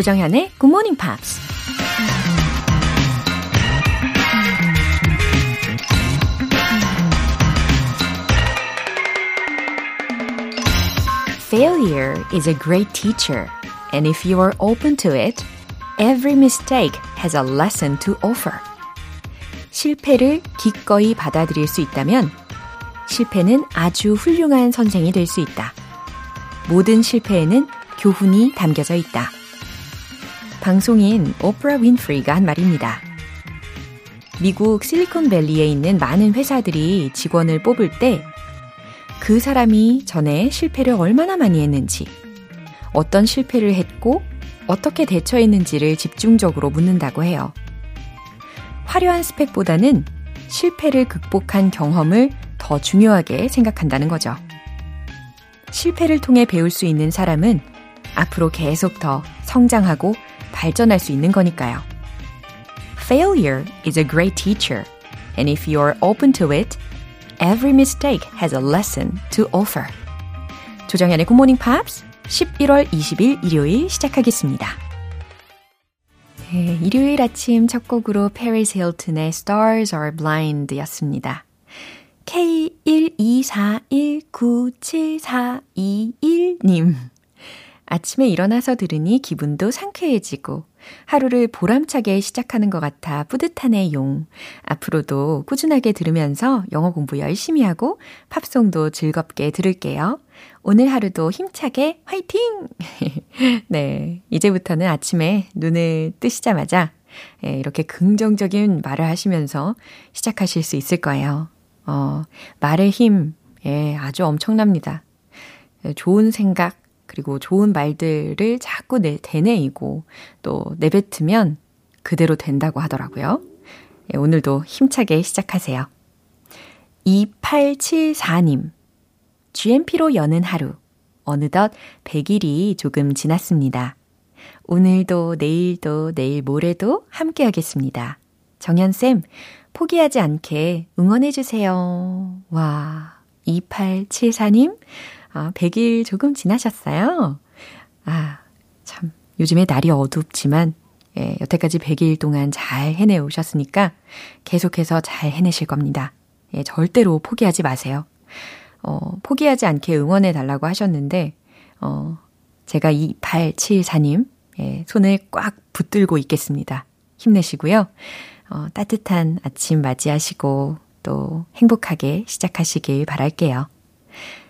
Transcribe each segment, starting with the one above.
조정현의 Good Morning Pops. Failure is a great teacher, and if you are open to it, every mistake has a lesson to offer. 실패를 기꺼이 받아들일 수 있다면 실패는 아주 훌륭한 선생이 될 수 있다. 모든 실패에는 교훈이 담겨져 있다. 방송인 오프라 윈프리가 한 말입니다. 미국 실리콘밸리에 있는 많은 회사들이 직원을 뽑을 때 그 사람이 전에 실패를 얼마나 많이 했는지, 어떤 실패를 했고 어떻게 대처했는지를 집중적으로 묻는다고 해요. 화려한 스펙보다는 실패를 극복한 경험을 더 중요하게 생각한다는 거죠. 실패를 통해 배울 수 있는 사람은 앞으로 계속 더 성장하고 발전할 수 있는 거니까요. Failure is a great teacher, and if you're open to it, every mistake has a lesson to offer. 조정현의 Good Morning Pops 11월 20일 일요일 시작하겠습니다. 네, 일요일 아침 첫 곡으로 Paris Hilton의 Stars Are Blind 였습니다. K124197421님. 아침에 일어나서 들으니 기분도 상쾌해지고 하루를 보람차게 시작하는 것 같아 뿌듯하네 용. 앞으로도 꾸준하게 들으면서 영어 공부 열심히 하고 팝송도 즐겁게 들을게요. 오늘 하루도 힘차게 화이팅! 네. 이제부터는 아침에 눈을 뜨시자마자 예, 이렇게 긍정적인 말을 하시면서 시작하실 수 있을 거예요. 어, 말의 힘, 예, 아주 엄청납니다. 예, 좋은 생각, 그리고 좋은 말들을 자꾸 내, 되뇌이고 또 내뱉으면 그대로 된다고 하더라고요. 예, 오늘도 힘차게 시작하세요. 2874님. GMP로 여는 하루. 어느덧 100일이 조금 지났습니다. 오늘도 내일도 내일 모레도 함께 하겠습니다. 정연쌤, 포기하지 않게 응원해주세요. 와, 2874님, 아, 100일 조금 지나셨어요. 아, 참, 요즘에 날이 어둡지만, 예, 여태까지 100일 동안 잘 해내 오셨으니까 계속해서 잘 해내실 겁니다. 예, 절대로 포기하지 마세요. 어, 포기하지 않게 응원해 달라고 하셨는데, 어, 제가 2874님, 예, 손을 꽉 붙들고 있겠습니다. 힘내시고요. 어, 따뜻한 아침 맞이하시고 또 행복하게 시작하시길 바랄게요.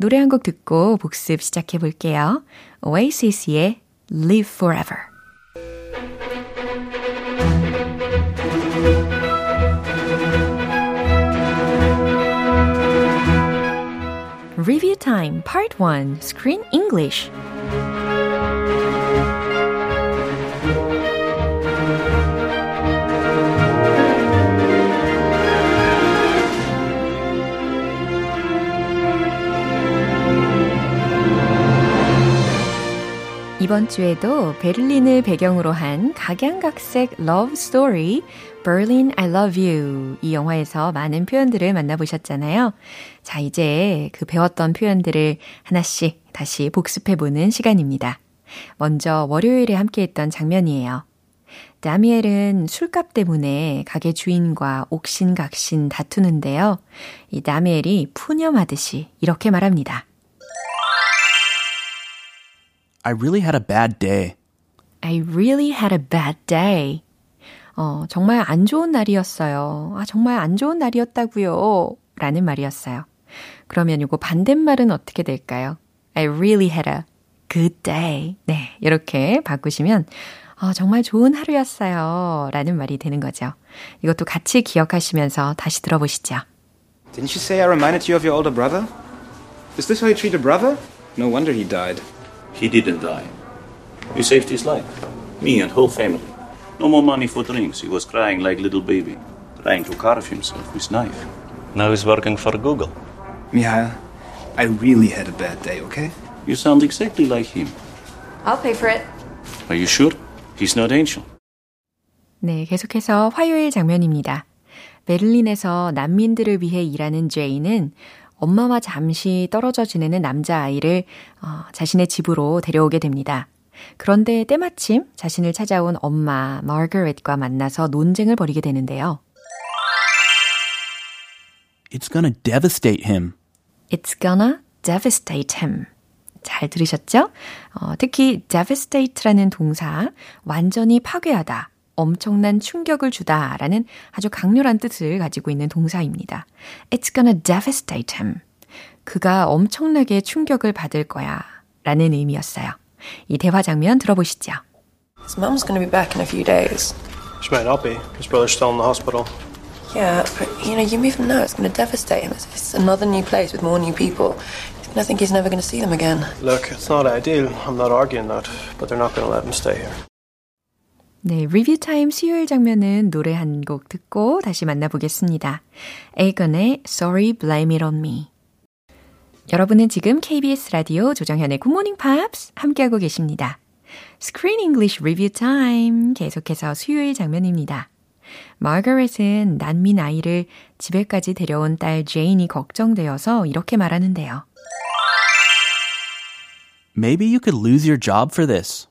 노래 한 곡 듣고 복습 시작해 볼게요. Oasis의 Live Forever Review Time Part 1 Screen English 이번 주에도 베를린을 배경으로 한 각양각색 러브 스토리 Berlin I Love You 이 영화에서 많은 표현들을 만나보셨잖아요. 자, 이제 그 배웠던 표현들을 하나씩 다시 복습해보는 시간입니다. 먼저 월요일에 함께했던 장면이에요. 다미엘은 술값 때문에 가게 주인과 옥신각신 다투는데요. 이 다미엘이 푸념하듯이 이렇게 말합니다. I really had a bad day. I really had a bad day. 어, 정말 안 좋은 날이었어요. 아, 정말 안 좋은 날이었다고요. 라는 말이었어요. 그러면 이거 반대말은 어떻게 될까요? I really had a good day. 네, 이렇게 바꾸시면 어, 정말 좋은 하루였어요. 라는 말이 되는 거죠. 이것도 같이 기억하시면서 다시 들어보시죠. Didn't you say I reminded you of your older brother? Is this how you treat a brother? No wonder he died. He didn't die. You saved his life. Me and whole family. No more money for drinks. He was crying like little baby, trying to carve himself with knife. Now he's working for Google. Mihail, I really had a bad day, okay? You sound exactly like him. I'll pay for it. Are you sure? He's not angel. 네, 계속해서 화요일 장면입니다. 베를린에서 난민들을 위해 일하는 제이는 엄마와 잠시 떨어져 지내는 남자아이를 어, 자신의 집으로 데려오게 됩니다. 그런데 때마침 자신을 찾아온 엄마 마거렛과 만나서 논쟁을 벌이게 되는데요. It's gonna devastate him. It's gonna devastate him. 잘 들으셨죠? 어, 특히 devastate라는 동사, 완전히 파괴하다, 엄청난 충격을 주다라는 아주 강렬한 뜻을 가지고 있는 동사입니다. It's gonna devastate him. 그가 엄청나게 충격을 받을 거야 라는 의미였어요. 이 대화 장면 들어보시죠. His mum's going to be back in a few days. She might not be. His brother's still in the hospital. Yeah, but you know, you even know it's going to devastate him. It's, it's another new place with more new people. He's going to think he's never going to see them again. Look, it's not ideal. I'm not arguing that, but they're not going to let him stay here. 네, 리뷰 타임 수요일 장면은 노래 한 곡 듣고 다시 만나보겠습니다. 에이건의 Sorry Blame It On Me. 여러분은 지금 KBS 라디오 조정현의 굿모닝 팝스 함께하고 계십니다. Screen English Review Time 계속해서 수요일 장면입니다. 마거렛은 난민 아이를 집에까지 데려온 딸 제인이 걱정되어서 이렇게 말하는데요. Maybe you could lose your job for this.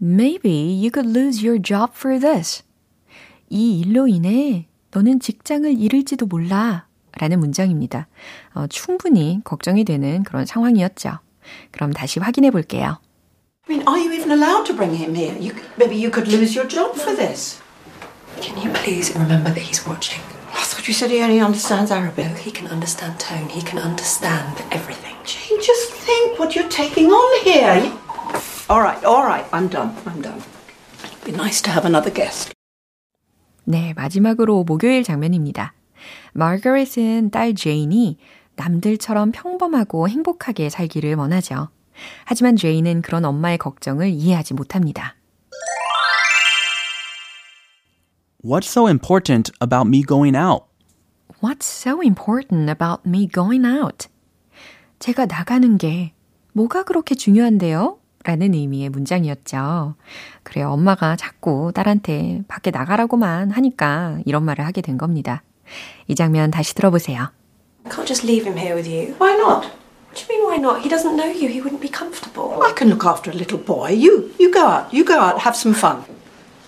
Maybe you could lose your job for this. 이 일로 인해 너는 직장을 잃을지도 몰라. 라는 문장입니다. 어, 충분히 걱정이 되는 그런 상황이었죠. 그럼 다시 확인해 볼게요. I mean, are you even allowed to bring him here? You, maybe you could lose your job for this. Can you please remember that he's watching? I thought you said he only understands Arabic. He can understand tone. He can understand everything. Jane, just think what you're taking on here. You... All right, all right, I'm done. I'm done. It'd be nice to have another guest. 네, 마지막으로 목요일 장면입니다. 마거릿은 딸 제인이 남들처럼 평범하고 행복하게 살기를 원하죠. 하지만 제인은 그런 엄마의 걱정을 이해하지 못합니다. What's so important about me going out? What's so important about me going out? 제가 나가는 게 뭐가 그렇게 중요한데요? 라는 의미의 문장이었죠. 그래요. 엄마가 자꾸 딸한테 밖에 나가라고만 하니까 이런 말을 하게 된 겁니다. 이 장면 다시 들어보세요. I can't just leave him here with you. Why not? What do you mean, why not? He doesn't know you. He wouldn't be comfortable. I can look after a little boy. You, you go out. You go out. Have some fun.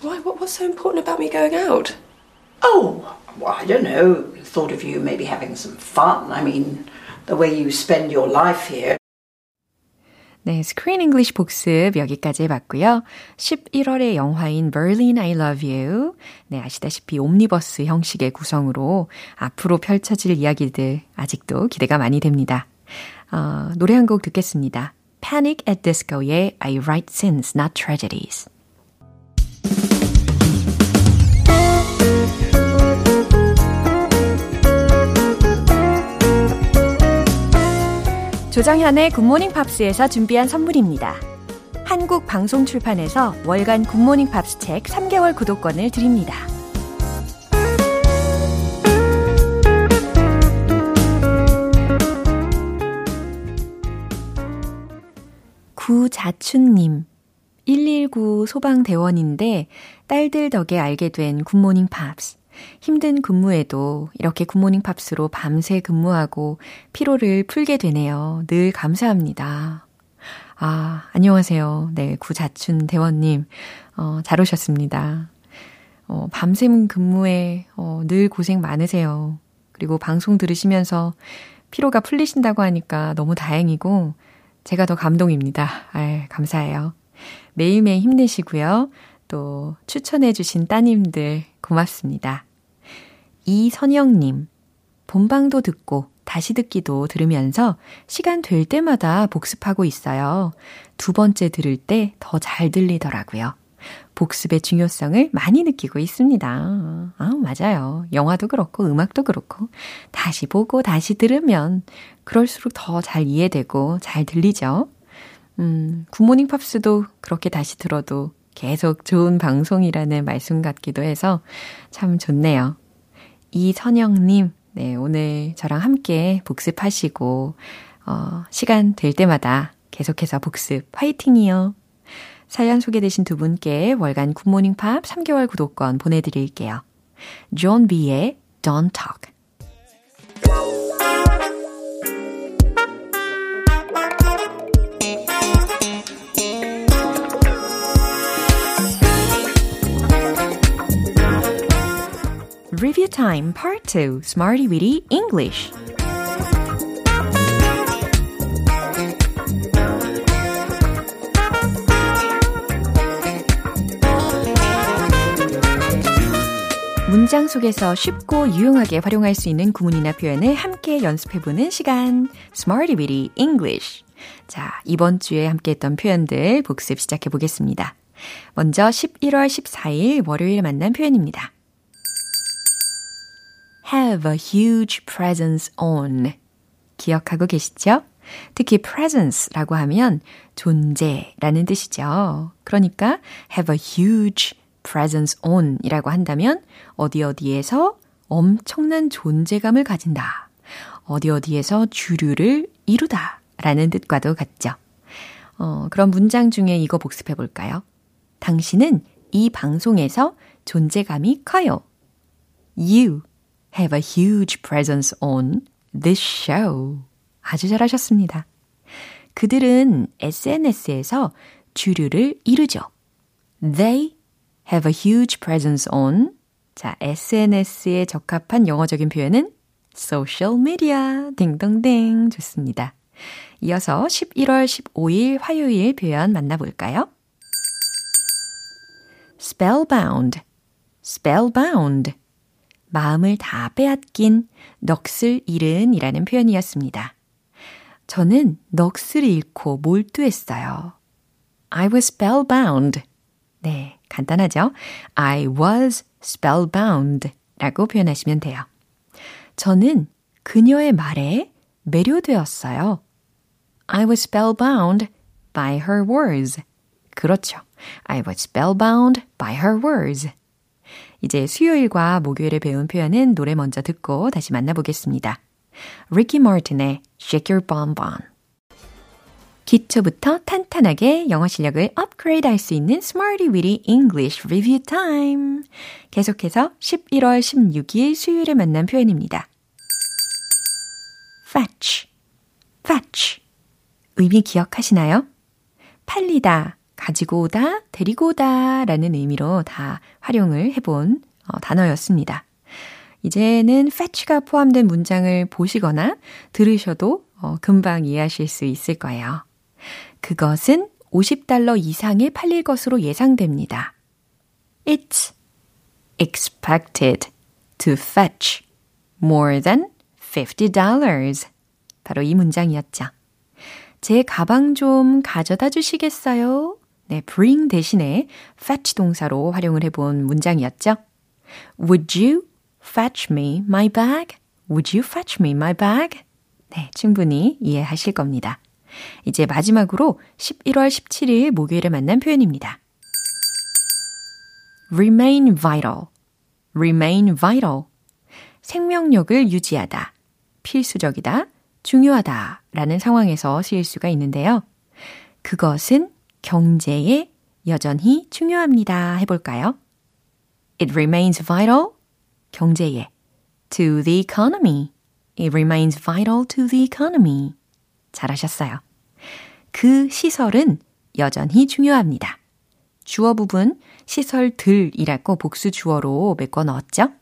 Why? What, what's so important about me going out? Oh, well, I don't know. Thought of you maybe having some fun. I mean, the way you spend your life here. 네, 스크린 잉글리시 복습 여기까지 해봤고요. 11월의 영화인 Berlin I Love You. 네, 아시다시피 옴니버스 형식의 구성으로 앞으로 펼쳐질 이야기들 아직도 기대가 많이 됩니다. 어, 노래 한 곡 듣겠습니다. Panic at Disco의 I Write Sins, Not Tragedies. 조정현의 굿모닝 팝스에서 준비한 선물입니다. 한국 방송 출판에서 월간 굿모닝 팝스 책 3개월 구독권을 드립니다. 구자춘님, 119 소방대원인데 딸들 덕에 알게 된 굿모닝 팝스. 힘든 근무에도 이렇게 굿모닝 팝스로 밤새 근무하고 피로를 풀게 되네요. 늘 감사합니다. 아, 안녕하세요. 네, 구자춘 대원님. 어, 잘 오셨습니다. 어, 밤샘 근무에 어, 늘 고생 많으세요. 그리고 방송 들으시면서 피로가 풀리신다고 하니까 너무 다행이고, 제가 더 감동입니다. 아, 감사해요. 매일매일 힘내시고요. 또 추천해 주신 따님들 고맙습니다. 이선영님, 본방도 듣고 다시 듣기도 들으면서 시간 될 때마다 복습하고 있어요. 두 번째 들을 때 더 잘 들리더라고요. 복습의 중요성을 많이 느끼고 있습니다. 아, 맞아요. 영화도 그렇고, 음악도 그렇고, 다시 보고 다시 들으면 그럴수록 더 잘 이해되고 잘 들리죠. 음, 굿모닝 팝스도 그렇게 다시 들어도 계속 좋은 방송이라는 말씀 같기도 해서 참 좋네요. 이선영님, 네, 오늘 저랑 함께 복습하시고, 어, 시간 될 때마다 계속해서 복습 화이팅이요. 사연 소개되신 두 분께 월간 굿모닝 팝스 3개월 구독권 보내드릴게요. Jon B의 Don't Talk. Review Time Part 2 Smarty Weedy English 문장 속에서 쉽고 유용하게 활용할 수 있는 구문이나 표현을 함께 연습해보는 시간 Smarty Weedy English 자, 이번 주에 함께 했던 표현들 복습 시작해 보겠습니다. 먼저 11월 14일 월요일 만난 표현입니다. Have a huge presence on. 기억하고 계시죠? 특히 presence라고 하면 존재라는 뜻이죠. 그러니까 have a huge presence on 이라고 한다면 어디 어디에서 엄청난 존재감을 가진다. 어디 어디에서 주류를 이루다 라는 뜻과도 같죠. 어, 그런 문장 중에 이거 복습해 볼까요? 당신은 이 방송에서 존재감이 커요. You have a huge presence on this show. 아주 잘하셨습니다. 그들은 SNS에서 주류를 이루죠. They have a huge presence on. 자, SNS에 적합한 영어적인 표현은 social media. 딩동댕. 좋습니다. 이어서 11월 15일 화요일 표현 만나볼까요? spellbound, spellbound. 마음을 다 빼앗긴 넋을 잃은 이라는 표현이었습니다. 저는 넋을 잃고 몰두했어요. I was spellbound. 네, 간단하죠? I was spellbound 라고 표현하시면 돼요. 저는 그녀의 말에 매료되었어요. I was spellbound by her words. 그렇죠. I was spellbound by her words. 이제 수요일과 목요일에 배운 표현은 노래 먼저 듣고 다시 만나보겠습니다. Ricky Martin의 Shake Your Bon Bon. 기초부터 탄탄하게 영어 실력을 업그레이드 할 수 있는 Smarty Weedy English Review Time. 계속해서 11월 16일 수요일에 만난 표현입니다. fetch, fetch. 의미 기억하시나요? 팔리다, 가지고 오다, 데리고 오다 라는 의미로 다 활용을 해본 어, 단어였습니다. 이제는 fetch가 포함된 문장을 보시거나 들으셔도 어, 금방 이해하실 수 있을 거예요. 그것은 50달러 이상에 팔릴 것으로 예상됩니다. It's expected to fetch more than $50. 바로 이 문장이었죠. 제 가방 좀 가져다 주시겠어요? 네, bring 대신에 fetch 동사로 활용을 해본 문장이었죠. Would you fetch me my bag? Would you fetch me my bag? 네, 충분히 이해하실 겁니다. 이제 마지막으로 11월 17일 목요일에 만난 표현입니다. remain vital, remain vital. 생명력을 유지하다, 필수적이다, 중요하다 라는 상황에서 쓰일 수가 있는데요. 그것은 경제에 여전히 중요합니다. 해볼까요? It remains vital. 경제에. To the economy. It remains vital to the economy. 잘하셨어요. 그 시설은 여전히 중요합니다. 주어 부분 시설들이라고 복수 주어로 메꿔 넣었죠?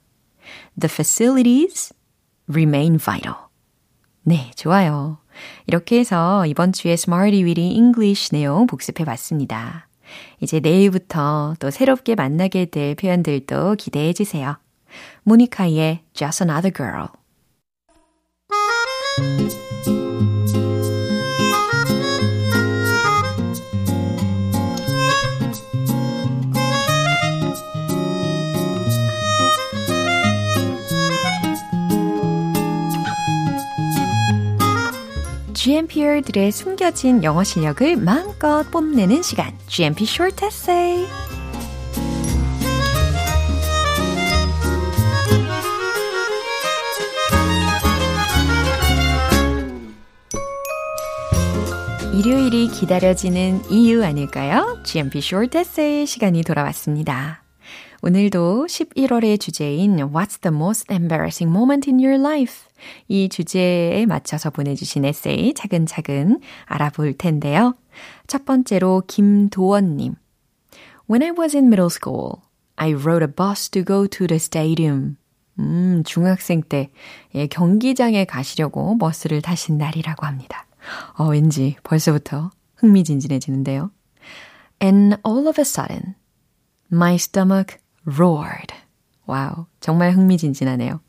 The facilities remain vital. 네, 좋아요. 이렇게 해서 이번 주에 Smarty Weedy English 내용 복습해 봤습니다. 이제 내일부터 또 새롭게 만나게 될 표현들도 기대해 주세요. 모니카의 Just Another Girl. GMPR들의 숨겨진 영어 실력을 마음껏 뽐내는 시간, GMP Short Essay. 일요일이 기다려지는 이유 아닐까요? GMP Short Essay 시간이 돌아왔습니다. 오늘도 11월의 주제인 What's the most embarrassing moment in your life? 이 주제에 맞춰서 보내주신 에세이 차근차근 알아볼 텐데요. 첫 번째로 김도원님. When I was in middle school, I rode a bus to go to the stadium. 음, 중학생 때 예, 경기장에 가시려고 버스를 타신 날이라고 합니다. 어, 왠지 벌써부터 흥미진진해지는데요. And all of a sudden, my stomach roared. Wow, 정말 흥미진진하네요.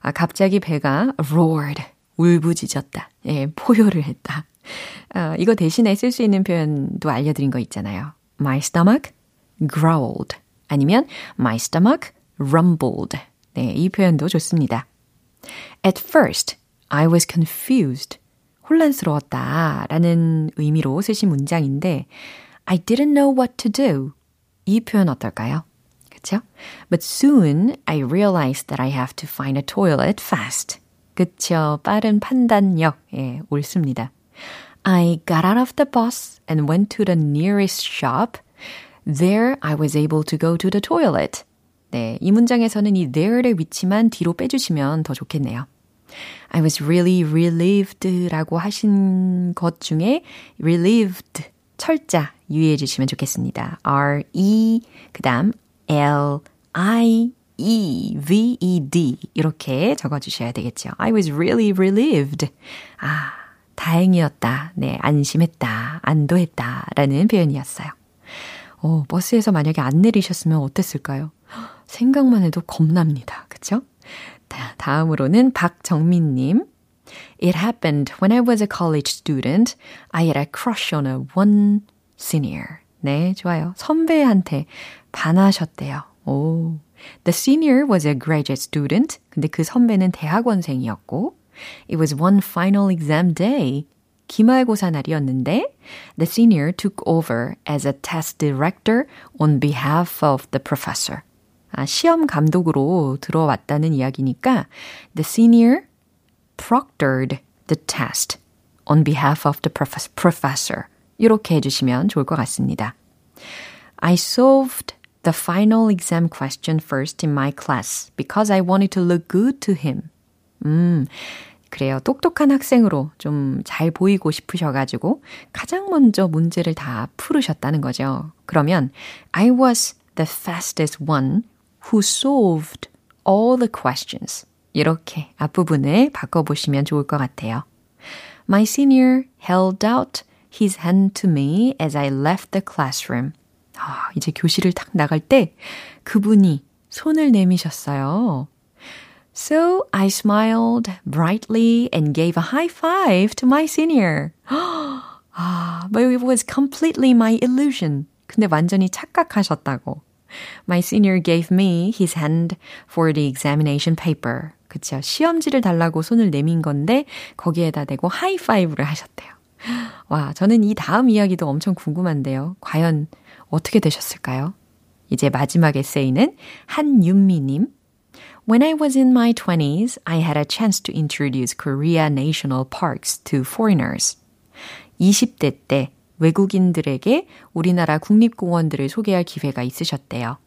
아, 갑자기 배가 roared, 울부짖었다. 예, 포효를 했다. 아, 이거 대신에 쓸 수 있는 표현도 알려드린 거 있잖아요. My stomach growled. 아니면 my stomach rumbled. 네, 이 표현도 좋습니다. At first, I was confused. 혼란스러웠다 라는 의미로 쓰신 문장인데 I didn't know what to do. 이 표현 어떨까요? 그쵸? But soon I realized that I have to find a toilet fast. 그쵸? 빠른 판단력. 예, 옳습니다. I got out of the bus and went to the nearest shop. There I was able to go to the toilet. 네, 이 문장에서는 이 there의 위치만 뒤로 빼주시면 더 좋겠네요. I was really relieved 라고 하신 것 중에 relieved 철자 유의해 주시면 좋겠습니다. R-E, 그 다음 L-I, E, V, E, D 이렇게 적어 주셔야 되겠죠. I was really relieved. 아, 다행이었다. 네, 안심했다. 안도했다. 라는 표현이었어요. 어, 버스에서 만약에 안 내리셨으면 어땠을까요? 생각만 해도 겁납니다. 그쵸? 다음으로는 박정민님. It happened when I was a college student. I had a crush on a one senior. 네, 좋아요. 선배한테 반하셨대요. 오. The senior was a graduate student. 근데 그 선배는 대학원생이었고, it was one final exam day. 기말고사 날이었는데, the senior took over as a test director on behalf of the professor. 아, 시험 감독으로 들어왔다는 이야기니까, the senior proctored the test on behalf of the professor. 이렇게 해주시면 좋을 것 같습니다. I solved the final exam question first in my class because I wanted to look good to him. 음, 그래요. 똑똑한 학생으로 좀 잘 보이고 싶으셔가지고 가장 먼저 문제를 다 풀으셨다는 거죠. 그러면 I was the fastest one who solved all the questions. 이렇게 앞부분을 바꿔보시면 좋을 것 같아요. My senior held out his hand to me as I left the classroom. 아, 이제 교실을 탁 나갈 때 그분이 손을 내미셨어요. So I smiled brightly and gave a high five to my senior. 아, but it was completely my illusion. 근데 완전히 착각하셨다고. My senior gave me his hand for the examination paper. 그쵸. 시험지를 달라고 손을 내민 건데 거기에다 대고 하이파이브를 하셨대요. 와, 저는 이 다음 이야기도 엄청 궁금한데요. 과연 어떻게 되셨을까요? 이제 마지막 에세이는 한윤미님. When I was in my 20s, I had a chance to introduce Korea national parks to foreigners. 20대 때 외국인들에게 우리나라 국립공원들을 소개할 기회가 있으셨대요.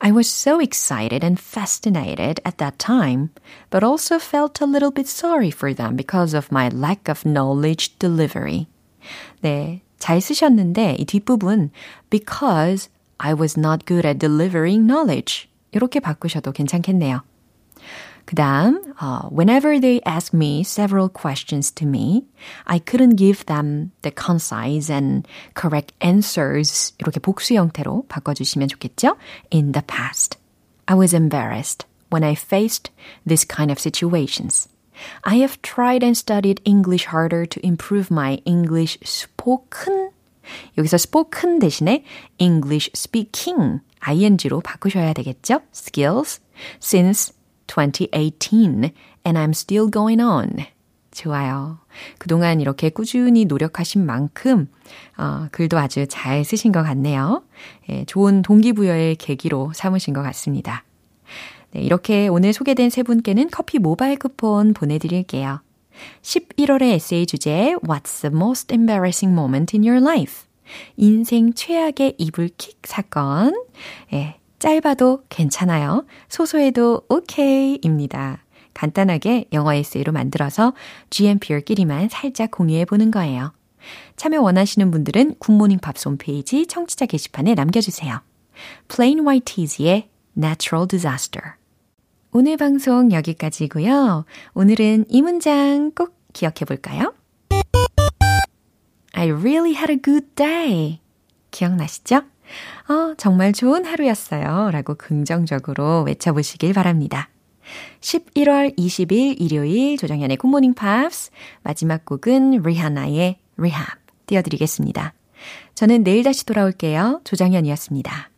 I was so excited and fascinated at that time, but also felt a little bit sorry for them because of my lack of knowledge delivery. 네, 잘 쓰셨는데 이 뒷부분 because I was not good at delivering knowledge 이렇게 바꾸셔도 괜찮겠네요. 그 다음, uh, whenever they asked me several questions to me, I couldn't give them the concise and correct answers. 이렇게 복수 형태로 바꿔주시면 좋겠죠? In the past, I was embarrassed when I faced this kind of situations. I have tried and studied English harder to improve my English spoken. 여기서 spoken 대신에 English speaking, ing로 바꾸셔야 되겠죠? skills, since 2018 and I'm still going on. 좋아요. 그동안 이렇게 꾸준히 노력하신 만큼, 어, 글도 아주 잘 쓰신 것 같네요. 예, 좋은 동기부여의 계기로 삼으신 것 같습니다. 네, 이렇게 오늘 소개된 세 분께는 커피 모바일 쿠폰 보내드릴게요. 11월의 에세이 주제 What's the most embarrassing moment in your life? 인생 최악의 이불킥 사건. 예, 짧아도 괜찮아요. 소소해도 오케이입니다. 간단하게 영어 에세이로 만들어서 GMPR끼리만 살짝 공유해 보는 거예요. 참여 원하시는 분들은 굿모닝 밥스 홈페이지 청취자 게시판에 남겨주세요. Plain White Tees의 Natural Disaster. 오늘 방송 여기까지고요. 오늘은 이 문장 꼭 기억해 볼까요? I really had a good day. 기억나시죠? 어, 정말 좋은 하루였어요. 라고 긍정적으로 외쳐보시길 바랍니다. 11월 20일 일요일 조정현의 굿모닝 팝스 마지막 곡은 리하나의 Rehab 띄워드리겠습니다. 저는 내일 다시 돌아올게요. 조정현이었습니다.